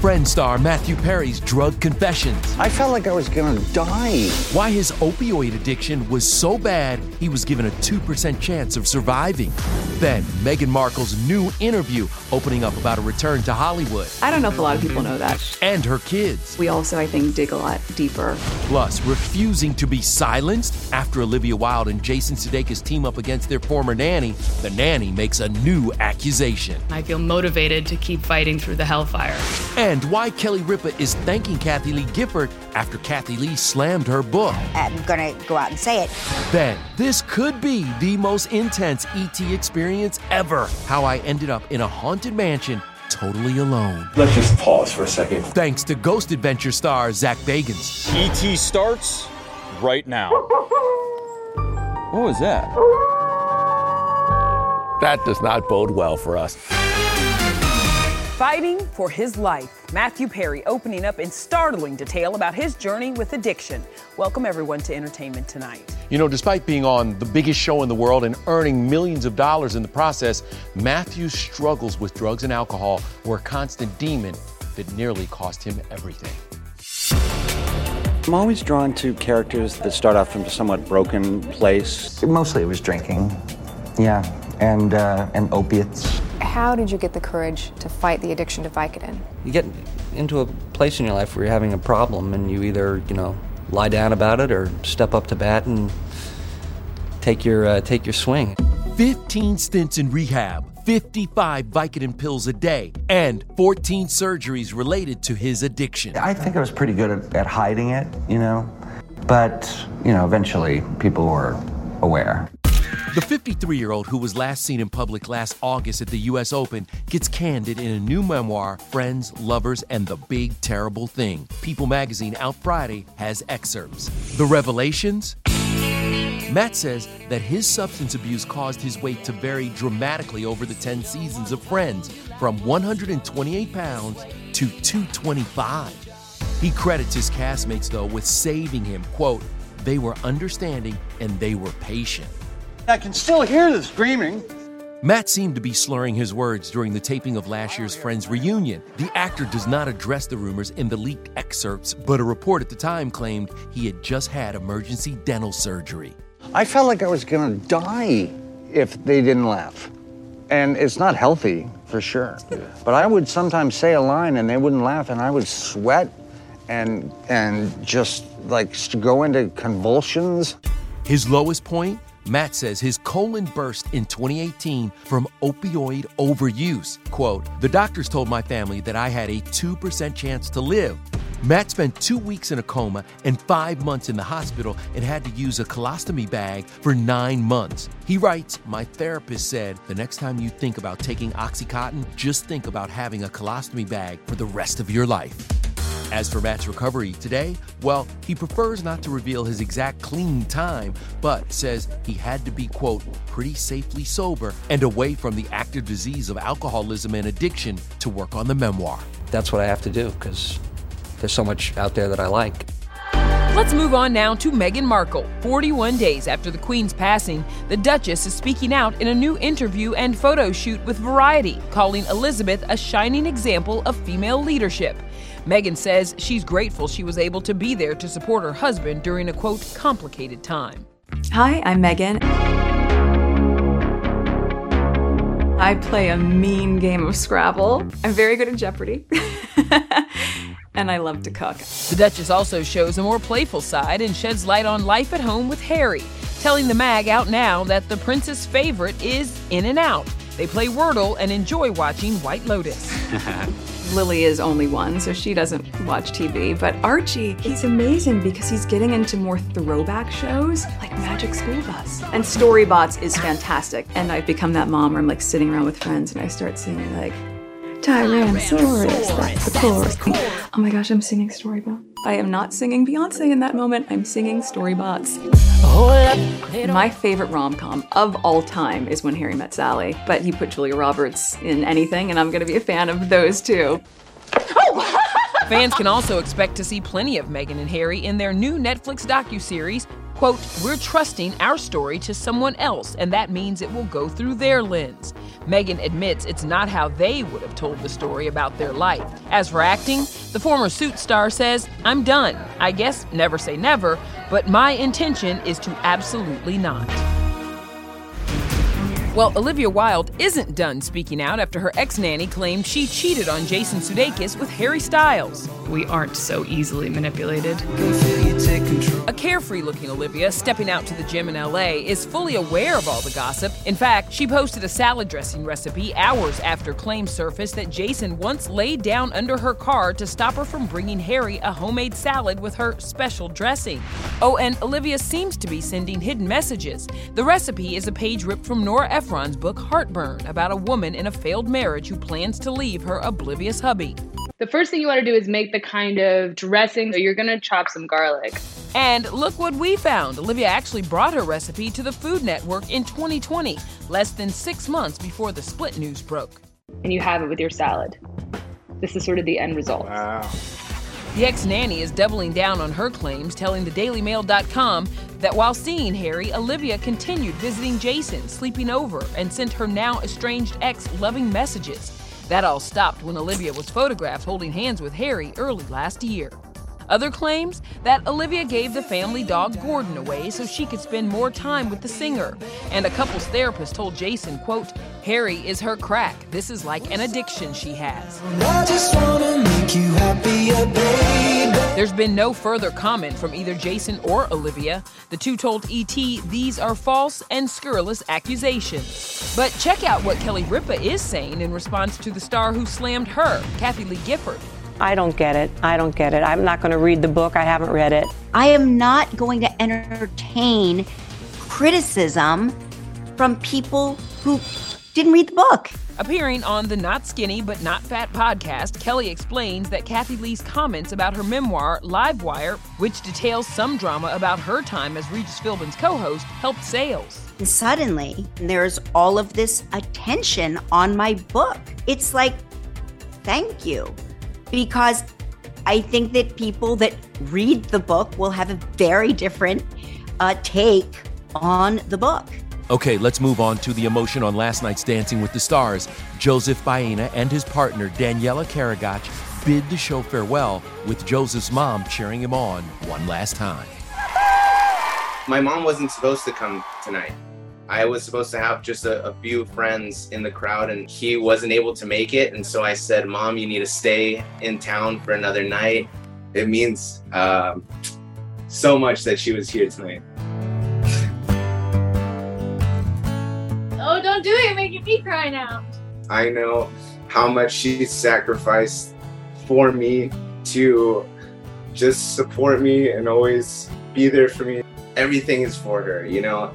Friend star Matthew Perry's drug confessions. I felt like I was gonna die. Why his opioid addiction was so bad he was given a 2% chance of surviving. Then, Meghan Markle's new interview opening up about a return to Hollywood. I don't know if a lot of people know that. And her kids. We also, I think, dig a lot deeper. Plus, refusing to be silenced after Olivia Wilde and Jason Sudeikis team up against their former nanny, the nanny makes a new accusation. I feel motivated to keep fighting through the hellfire. And and why Kelly Ripa is thanking Kathie Lee Gifford after Kathie Lee slammed her book. I'm gonna go out and say it. Then, this could be the most intense ET experience ever. How I ended up in a haunted mansion totally alone. Let's just pause for a second. Thanks to Ghost Adventure star Zach Bagans. ET starts right now. What was that? That does not bode well for us. Fighting for his life. Matthew Perry opening up in startling detail about his journey with addiction. Welcome, everyone, to Entertainment Tonight. You know, despite being on the biggest show in the world and earning millions of dollars in the process, Matthew's struggles with drugs and alcohol were a constant demon that nearly cost him everything. I'm always drawn to characters that start off from a somewhat broken place. Mostly it was drinking, yeah, and, uh, and opiates. How did you get the courage to fight the addiction to Vicodin? You get into a place in your life where you're having a problem and you either, you know, lie down about it or step up to bat and take your uh, take your swing. 15 stints in rehab, 55 Vicodin pills a day, and 14 surgeries related to his addiction. I think I was pretty good at, at hiding it, you know, but, you know, eventually people were aware. The 53 year old who was last seen in public last August at the US Open gets candid in a new memoir, Friends, Lovers, and the Big Terrible Thing. People magazine out Friday has excerpts. The revelations? Matt says that his substance abuse caused his weight to vary dramatically over the 10 seasons of Friends, from 128 pounds to 225. He credits his castmates, though, with saving him. Quote, they were understanding and they were patient. I can still hear the screaming. Matt seemed to be slurring his words during the taping of last year's Friends reunion. The actor does not address the rumors in the leaked excerpts, but a report at the time claimed he had just had emergency dental surgery. I felt like I was gonna die if they didn't laugh. And it's not healthy, for sure. But I would sometimes say a line and they wouldn't laugh, and I would sweat and and just like go into convulsions. His lowest point? Matt says his colon burst in 2018 from opioid overuse. Quote, the doctors told my family that I had a 2% chance to live. Matt spent two weeks in a coma and five months in the hospital and had to use a colostomy bag for nine months. He writes, My therapist said the next time you think about taking Oxycontin, just think about having a colostomy bag for the rest of your life. As for Matt's recovery today, well, he prefers not to reveal his exact clean time, but says he had to be, quote, pretty safely sober and away from the active disease of alcoholism and addiction to work on the memoir. That's what I have to do because there's so much out there that I like. Let's move on now to Meghan Markle. 41 days after the Queen's passing, the Duchess is speaking out in a new interview and photo shoot with Variety, calling Elizabeth a shining example of female leadership. Meghan says she's grateful she was able to be there to support her husband during a quote, complicated time. Hi, I'm Meghan. I play a mean game of Scrabble. I'm very good at Jeopardy. and I love to cook. The Duchess also shows a more playful side and sheds light on life at home with Harry, telling the mag out now that the prince's favorite is In-N-Out. They play Wordle and enjoy watching White Lotus. Lily is only one, so she doesn't watch TV. But Archie, he's amazing because he's getting into more throwback shows like Magic School Bus. And Storybots is fantastic. And I've become that mom where I'm like sitting around with friends and I start singing like Tyrannosaurus, that's the chorus. Oh my gosh, I'm singing Storybots. I am not singing Beyonce in that moment. I'm singing Storybots. My favorite rom com of all time is When Harry Met Sally, but he put Julia Roberts in anything, and I'm to be a fan of those too. Oh! Fans can also expect to see plenty of Meghan and Harry in their new Netflix docuseries. Quote, We're trusting our story to someone else, and that means it will go through their lens. Meghan admits it's not how they would have told the story about their life. As for acting, the former Suit star says, I'm done. I guess never say never, but my intention is to absolutely not. Well, Olivia Wilde isn't done speaking out after her ex nanny claimed she cheated on Jason Sudeikis with Harry Styles. We aren't so easily manipulated. A carefree looking Olivia, stepping out to the gym in LA, is fully aware of all the gossip. In fact, she posted a salad dressing recipe hours after claims surfaced that Jason once laid down under her car to stop her from bringing Harry a homemade salad with her special dressing. Oh, and Olivia seems to be sending hidden messages. The recipe is a page ripped from Nora Ephron's book Heartburn about a woman in a failed marriage who plans to leave her oblivious hubby. The first thing you want to do is make the kind of dressing. So you're going to chop some garlic. And look what we found. Olivia actually brought her recipe to the Food Network in 2020, less than six months before the split news broke. And you have it with your salad. This is sort of the end result. Wow. The ex nanny is doubling down on her claims, telling the DailyMail.com that while seeing Harry, Olivia continued visiting Jason, sleeping over, and sent her now estranged ex loving messages. That all stopped when Olivia was photographed holding hands with Harry early last year. Other claims that Olivia gave the family dog Gordon away so she could spend more time with the singer. And a couple's therapist told Jason, quote, Harry is her crack. This is like an addiction she has. There's been no further comment from either Jason or Olivia. The two told ET these are false and scurrilous accusations. But check out what Kelly Ripa is saying in response to the star who slammed her, Kathie Lee Gifford. I don't get it. I don't get it. I'm not going to read the book. I haven't read it. I am not going to entertain criticism from people who didn't read the book. Appearing on the Not Skinny But Not Fat podcast, Kelly explains that Kathie Lee's comments about her memoir, Livewire, which details some drama about her time as Regis Philbin's co host, helped sales. And suddenly, there's all of this attention on my book. It's like, thank you. Because I think that people that read the book will have a very different uh, take on the book. Okay, let's move on to the emotion on last night's Dancing with the Stars. Joseph Baena and his partner, Daniela Karagach, bid the show farewell, with Joseph's mom cheering him on one last time. My mom wasn't supposed to come tonight. I was supposed to have just a, a, few friends in the crowd, and he wasn't able to make it. And so I said, Mom, you need to stay in town for another night. It means um, so much that she was here tonight. Oh, don't do it. You're making me cry now. I know how much she sacrificed for me to just support me and always be there for me. Everything is for her, you know?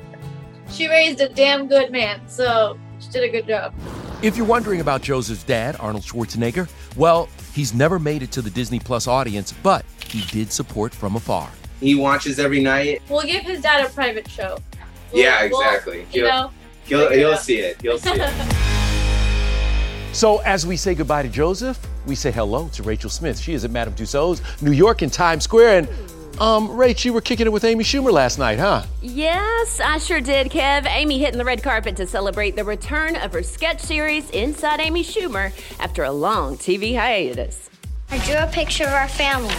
She raised a damn good man, so she did a good job. If you're wondering about Joseph's dad, Arnold Schwarzenegger, well, he's never made it to the Disney Plus audience, but he did support from afar. He watches every night. We'll give his dad a private show. We'll, yeah, exactly. We'll, you know, he'll, he'll uh, see it. He'll see it. So, as we say goodbye to Joseph, we say hello to Rachel Smith. She is at Madame Tussauds, New York, in Times Square. And um, Rach, you were kicking it with Amy Schumer last night, huh? Yes, I sure did, Kev. Amy hitting the red carpet to celebrate the return of her sketch series, Inside Amy Schumer, after a long TV hiatus. I drew a picture of our family.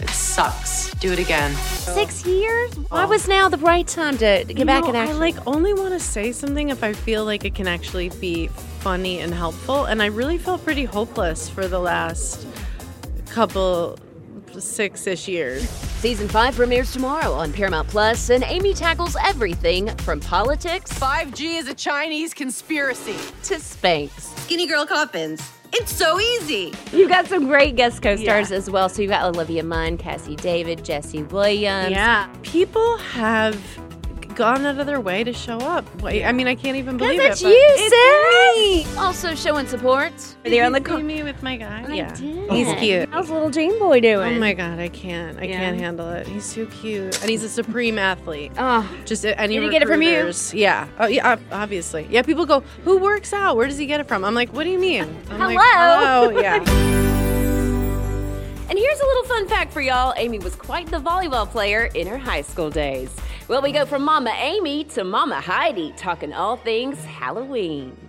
It sucks. Do it again. Six years? Why was now the right time to get You back know, in action? I like only want to say something if I feel like it can actually be funny and helpful. And I really felt pretty hopeless for the last couple six ish years. Season 5 premieres tomorrow on Paramount Plus, and Amy tackles everything from politics 5G is a Chinese conspiracy. to Spanx. Skinny girl coffins. It's so easy. You've got some great guest co stars as well. So you've got Olivia Munn, Cazzie David, Jesse Williams. Yeah. People have gone out of their way to show up. Wait, I mean, I can't even believe That's it. but you, it's Sarah. Also showing support. Did They're you on the see co- me with my guy? I yeah, did. he's cute. How's little Jane boy doing? Oh my god, I can't. I Yeah. can't handle it. He's too cute, and he's a supreme athlete. Oh, just any Did he get it from you? Yeah. Oh yeah. Obviously. Yeah. People go, "Who works out? Where does he get it from?" I'm like, "What do you mean?" I'm like, Hello. Hello. Yeah. And here's a little fun fact for y'all Amy was quite the volleyball player in her high school days. Well, we go from Mama Amy to Mama Heidi, talking all things Halloween.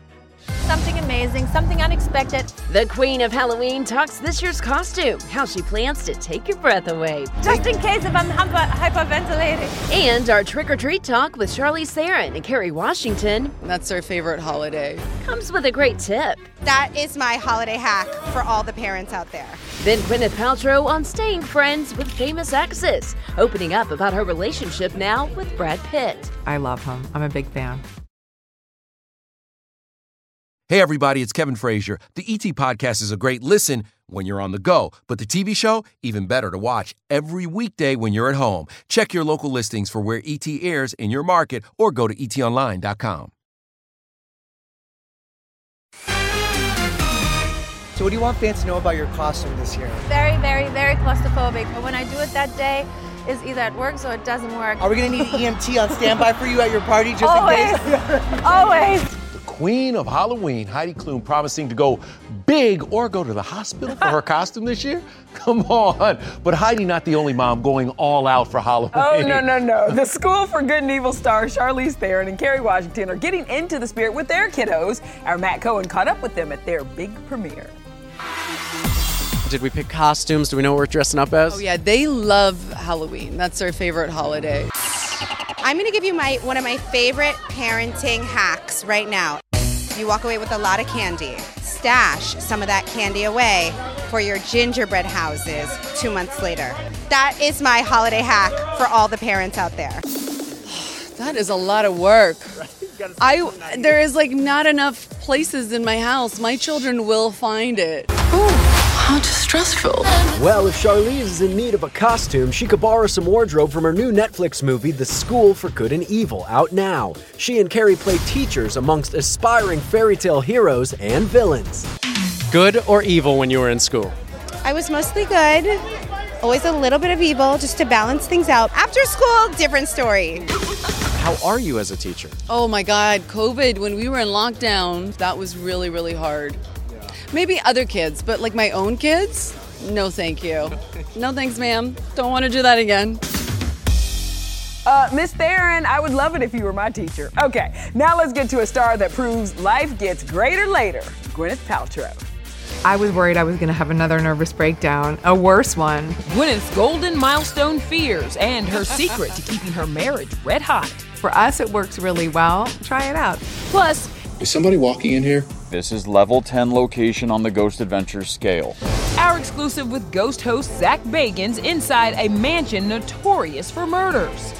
Something amazing, something unexpected. The Queen of Halloween talks this year's costume, how she plans to take your breath away. Just in case if I'm hyper- hyperventilating. And our trick or treat talk with Charlize Theron and Kerry Washington That's our favorite holiday. comes with a great tip. That is my holiday hack for all the parents out there. Then Gwyneth Paltrow on staying friends with famous exes, opening up about her relationship now with Brad Pitt. I love him. I'm a big fan. Hey, everybody, it's Kevin Frazier. The ET Podcast is a great listen when you're on the go, but the TV show, even better to watch every weekday when you're at home. Check your local listings for where ET airs in your market or go to etonline.com. So, what do you want fans to know about your costume this year? Very, very, very claustrophobic. But when I do it that day, is either it works or it doesn't work. Are we gonna need an EMT on standby for you at your party just Always. in case? Always. The Queen of Halloween, Heidi Klum, promising to go big or go to the hospital for her costume this year? Come on. But Heidi, not the only mom going all out for Halloween. Oh, no, no, no. The School for Good and Evil star Charlize Theron and Kerry Washington are getting into the spirit with their kiddos. Our Matt Cohen caught up with them at their big premiere. Did we pick costumes? Do we know what we're dressing up as? Oh yeah, they love Halloween. That's their favorite holiday. I'm going to give you my one of my favorite parenting hacks right now. You walk away with a lot of candy. Stash some of that candy away for your gingerbread houses 2 months later. That is my holiday hack for all the parents out there. That is a lot of work. I there is like not enough places in my house. My children will find it. How stressful. Well, if Charlize is in need of a costume, she could borrow some wardrobe from her new Netflix movie, The School for Good and Evil, out now. She and Kerry play teachers amongst aspiring fairy tale heroes and villains. Good or evil when you were in school? I was mostly good. Always a little bit of evil just to balance things out. After school, different story. How are you as a teacher? Oh my God, COVID, when we were in lockdown, that was really, really hard. Maybe other kids, but like my own kids? No, thank you. No, thanks, ma'am. Don't want to do that again. Uh, Miss Theron, I would love it if you were my teacher. Okay, now let's get to a star that proves life gets greater later Gwyneth Paltrow. I was worried I was going to have another nervous breakdown, a worse one. Gwyneth's golden milestone fears and her secret to keeping her marriage red hot. For us, it works really well. Try it out. Plus, Is somebody walking in here? This is level 10 location on the Ghost Adventures scale. our exclusive with ghost host Zach Bagans inside a mansion notorious for murders.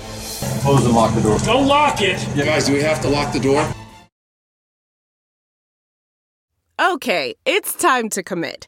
Close and lock the door. Don't lock it. Yeah, guys, do we have to lock the door? Okay, it's time to commit.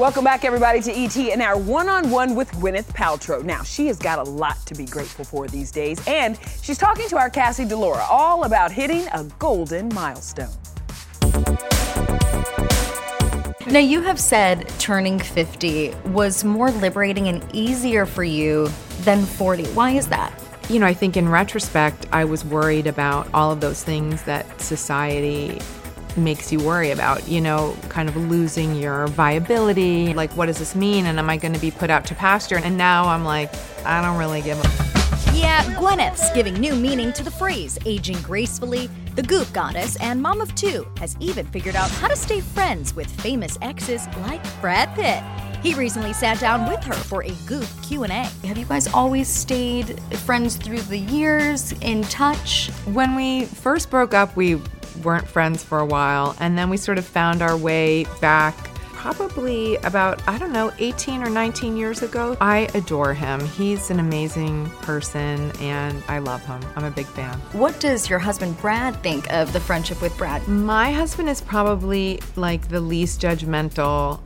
Welcome back, everybody, to ET and our one on one with Gwyneth Paltrow. Now, she has got a lot to be grateful for these days, and she's talking to our Cassie DiLaura all about hitting a golden milestone. Now, you have said turning 50 was more liberating and easier for you than 40. Why is that? You know, I think in retrospect, I was worried about all of those things that society makes you worry about, you know, kind of losing your viability. Like, what does this mean? And am I going to be put out to pasture? And now I'm like, I don't really give a. Yeah, Gwyneth's giving new meaning to the phrase aging gracefully. The Goop Goddess and mom of two has even figured out how to stay friends with famous exes like Brad Pitt. He recently sat down with her for a Goop Q&A. Have you guys always stayed friends through the years, in touch? When we first broke up, we weren't friends for a while, and then we sort of found our way back probably about, I don't know, 18 or 19 years ago. I adore him. He's an amazing person, and I love him. I'm a big fan. What does your husband Brad think of the friendship with Brad? My husband is probably like the least judgmental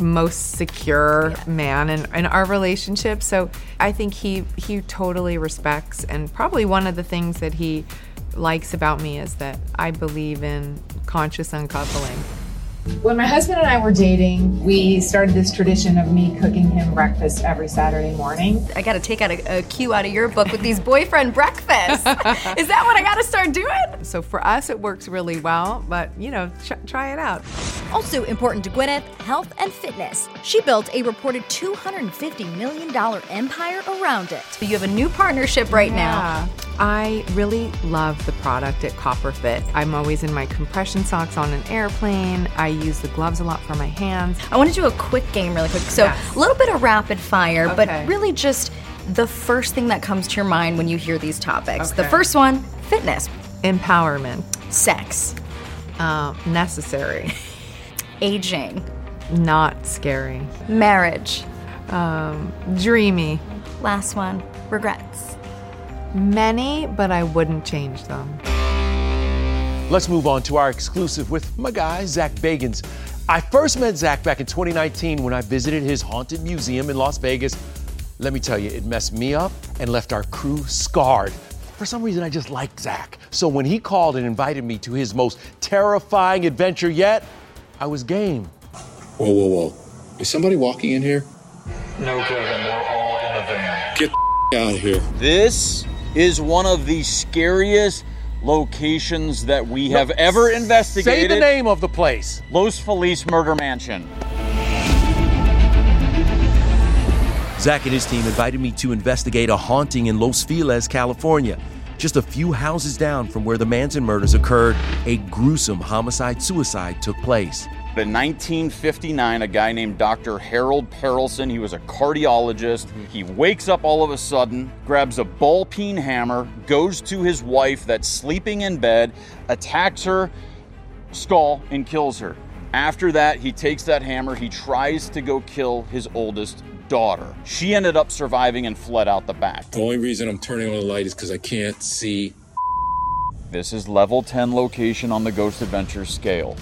most secure yeah. man in, in our relationship so i think he he totally respects and probably one of the things that he likes about me is that i believe in conscious uncoupling when my husband and I were dating, we started this tradition of me cooking him breakfast every Saturday morning. I got to take out a, a cue out of your book with these boyfriend breakfasts. Is that what I got to start doing? So for us, it works really well, but you know, ch- try it out. Also important to Gwyneth, health and fitness. She built a reported $250 million empire around it. You have a new partnership right yeah. now. I really love the product at CopperFit. I'm always in my compression socks on an airplane. I use the gloves a lot for my hands. I want to do a quick game really quick. So, yes. a little bit of rapid fire, okay. but really just the first thing that comes to your mind when you hear these topics. Okay. The first one fitness, empowerment, sex, uh, necessary, aging, not scary, marriage, um, dreamy. Last one regrets. Many, but I wouldn't change them. Let's move on to our exclusive with my guy, Zach Bagans. I first met Zach back in 2019 when I visited his haunted museum in Las Vegas. Let me tell you, it messed me up and left our crew scarred. For some reason, I just like Zach. So when he called and invited me to his most terrifying adventure yet, I was game. Whoa, whoa, whoa. Is somebody walking in here? No, Kevin, we're all in the van. Get the out of here. This is one of the scariest locations that we have ever investigated. Say the name of the place. Los Feliz Murder Mansion. Zach and his team invited me to investigate a haunting in Los Feliz, California. Just a few houses down from where the Manson murders occurred, a gruesome homicide suicide took place. In 1959, a guy named Dr. Harold Perelson, he was a cardiologist. Mm-hmm. He wakes up all of a sudden, grabs a ball peen hammer, goes to his wife that's sleeping in bed, attacks her skull, and kills her. After that, he takes that hammer, he tries to go kill his oldest daughter. She ended up surviving and fled out the back. The only reason I'm turning on the light is because I can't see. This is level 10 location on the Ghost Adventure scale.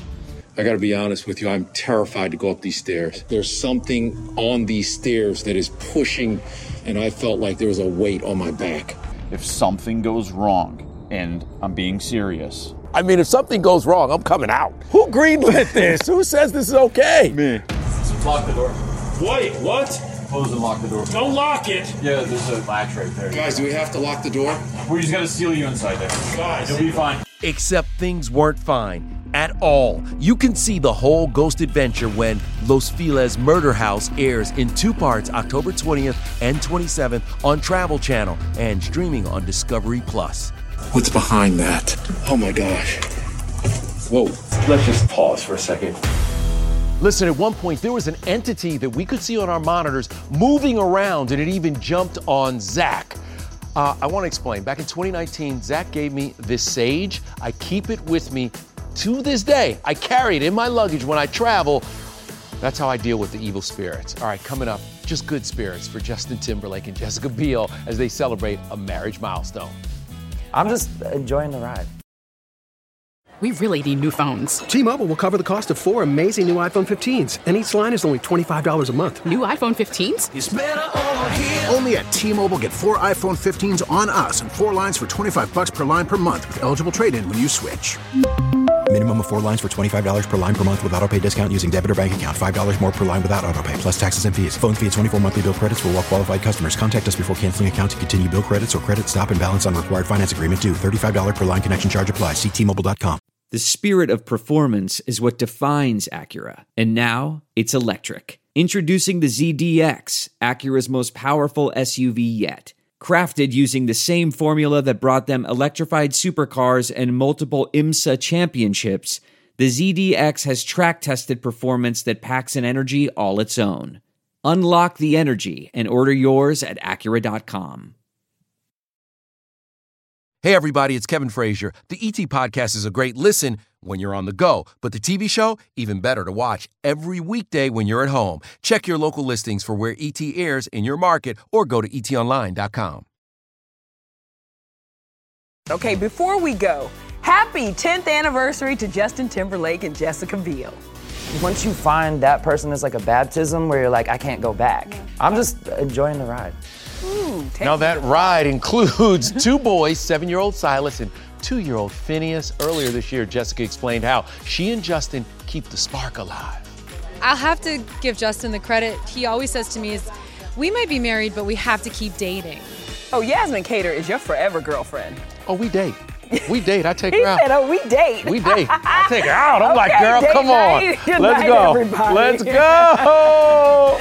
I gotta be honest with you, I'm terrified to go up these stairs. There's something on these stairs that is pushing, and I felt like there was a weight on my back. If something goes wrong, and I'm being serious, I mean, if something goes wrong, I'm coming out. Who greenlit this? Who says this is okay? Me. Lock the door. Wait, what? Close and lock the door. Don't lock it. Yeah, there's a latch right there. Guys, do we have to lock the door? We're just gonna seal you inside there. Guys, You'll be fine. Except things weren't fine at all. You can see the whole ghost adventure when Los Feliz Murder House airs in two parts October 20th and 27th on Travel Channel and streaming on Discovery Plus. What's behind that? Oh my gosh. Whoa. Let's just pause for a second. Listen, at one point there was an entity that we could see on our monitors moving around, and it even jumped on Zach. Uh, I want to explain. Back in 2019, Zach gave me this sage. I keep it with me to this day. I carry it in my luggage when I travel. That's how I deal with the evil spirits. All right, coming up, just good spirits for Justin Timberlake and Jessica Biel as they celebrate a marriage milestone. I'm just enjoying the ride. We really need new phones. T-Mobile will cover the cost of four amazing new iPhone 15s, and each line is only $25 a month. New iPhone 15s? Only at T-Mobile get four iPhone 15s on us and four lines for 25 bucks per line per month with eligible trade-in when you switch. Minimum of four lines for $25 per line per month with auto pay discount using debit or bank account. $5 more per line without auto pay, plus taxes and fees. Phone fee at 24 monthly bill credits for all well qualified customers. Contact us before canceling account to continue bill credits or credit stop and balance on required finance agreement due. $35 per line connection charge apply. Ctmobile.com. The spirit of performance is what defines Acura. And now it's electric. Introducing the ZDX, Acura's most powerful SUV yet. Crafted using the same formula that brought them electrified supercars and multiple IMSA championships, the ZDX has track tested performance that packs an energy all its own. Unlock the energy and order yours at Acura.com. Hey, everybody, it's Kevin Frazier. The ET Podcast is a great listen when you're on the go, but the TV show, even better to watch every weekday when you're at home. Check your local listings for where ET airs in your market or go to etonline.com. Okay, before we go, happy 10th anniversary to Justin Timberlake and Jessica Biel. Once you find that person, it's like a baptism where you're like, I can't go back. I'm just enjoying the ride. Ooh, Now, that ride includes two boys, seven year old Silas and two year old Phineas. Earlier this year, Jessica explained how she and Justin keep the spark alive. I'll have to give Justin the credit. He always says to me is, we might be married, but we have to keep dating. Oh, Yasmin Cater is your forever girlfriend. Oh, we date. We date. I take He her out. said, oh, we date. We date. I take her out. I'm like, girl, date come on. Good Let's night, go. everybody. Let's go.